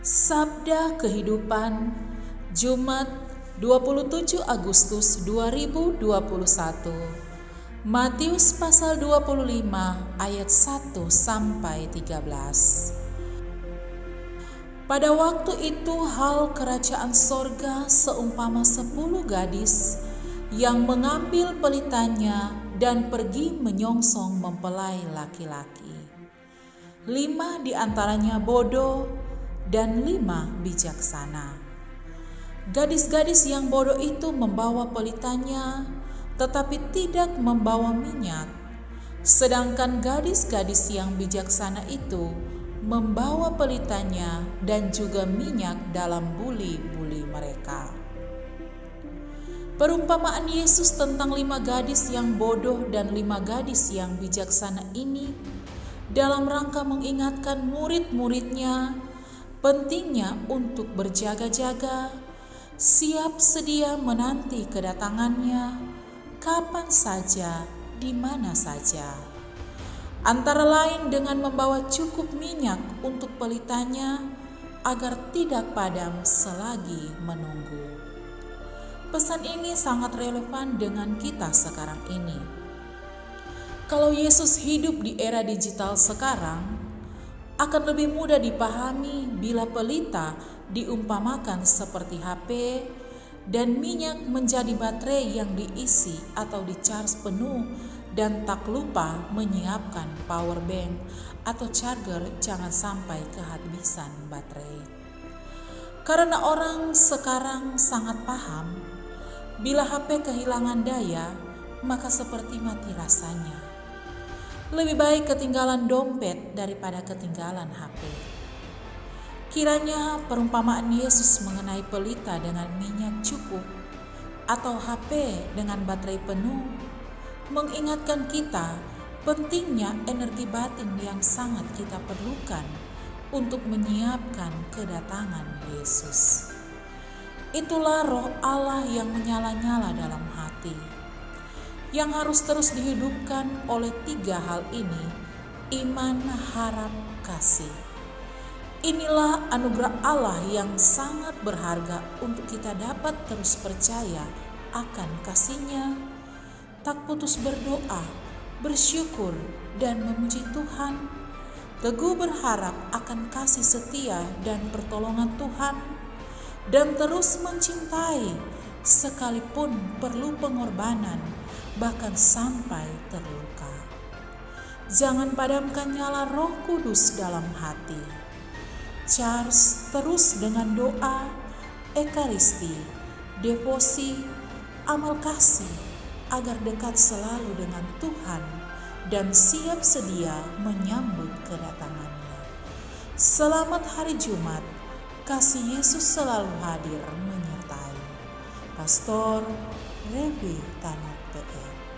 Sabda Kehidupan Jumat 27 Agustus 2021 Matius pasal 25 ayat 1 sampai 13 Pada waktu itu hal kerajaan sorga seumpama sepuluh gadis yang mengambil pelitanya dan pergi menyongsong mempelai laki-laki. Lima di antaranya bodoh dan lima bijaksana. Gadis-gadis yang bodoh itu membawa pelitanya, tetapi tidak membawa minyak, sedangkan gadis-gadis yang bijaksana itu membawa pelitanya dan juga minyak dalam buli-buli mereka. Perumpamaan Yesus tentang lima gadis yang bodoh dan lima gadis yang bijaksana ini dalam rangka mengingatkan murid-muridnya Pentingnya untuk berjaga-jaga, siap sedia menanti kedatangannya kapan saja, di mana saja. Antara lain dengan membawa cukup minyak untuk pelitanya agar tidak padam selagi menunggu. Pesan ini sangat relevan dengan kita sekarang ini. Kalau Yesus hidup di era digital sekarang, akan lebih mudah dipahami bila pelita diumpamakan seperti HP dan minyak menjadi baterai yang diisi atau dicharge penuh dan tak lupa menyiapkan power bank atau charger jangan sampai kehabisan baterai. Karena orang sekarang sangat paham bila HP kehilangan daya maka seperti mati rasanya. Lebih baik ketinggalan dompet daripada ketinggalan HP. Kiranya perumpamaan Yesus mengenai pelita dengan minyak cukup atau HP dengan baterai penuh mengingatkan kita pentingnya energi batin yang sangat kita perlukan untuk menyiapkan kedatangan Yesus. Itulah roh Allah yang menyala-nyala dalam hati yang harus terus dihidupkan oleh tiga hal ini: iman, harap, kasih. Inilah anugerah Allah yang sangat berharga untuk kita dapat terus percaya akan kasihnya, tak putus berdoa, bersyukur, dan memuji Tuhan, teguh berharap akan kasih setia dan pertolongan Tuhan, dan terus mencintai sekalipun perlu pengorbanan bahkan sampai terluka. Jangan padamkan nyala Roh Kudus dalam hati. Charles terus dengan doa, ekaristi, devosi, amal kasih agar dekat selalu dengan Tuhan dan siap sedia menyambut kedatangannya. Selamat hari Jumat, kasih Yesus selalu hadir menyertai. Pastor دیگه تنات بده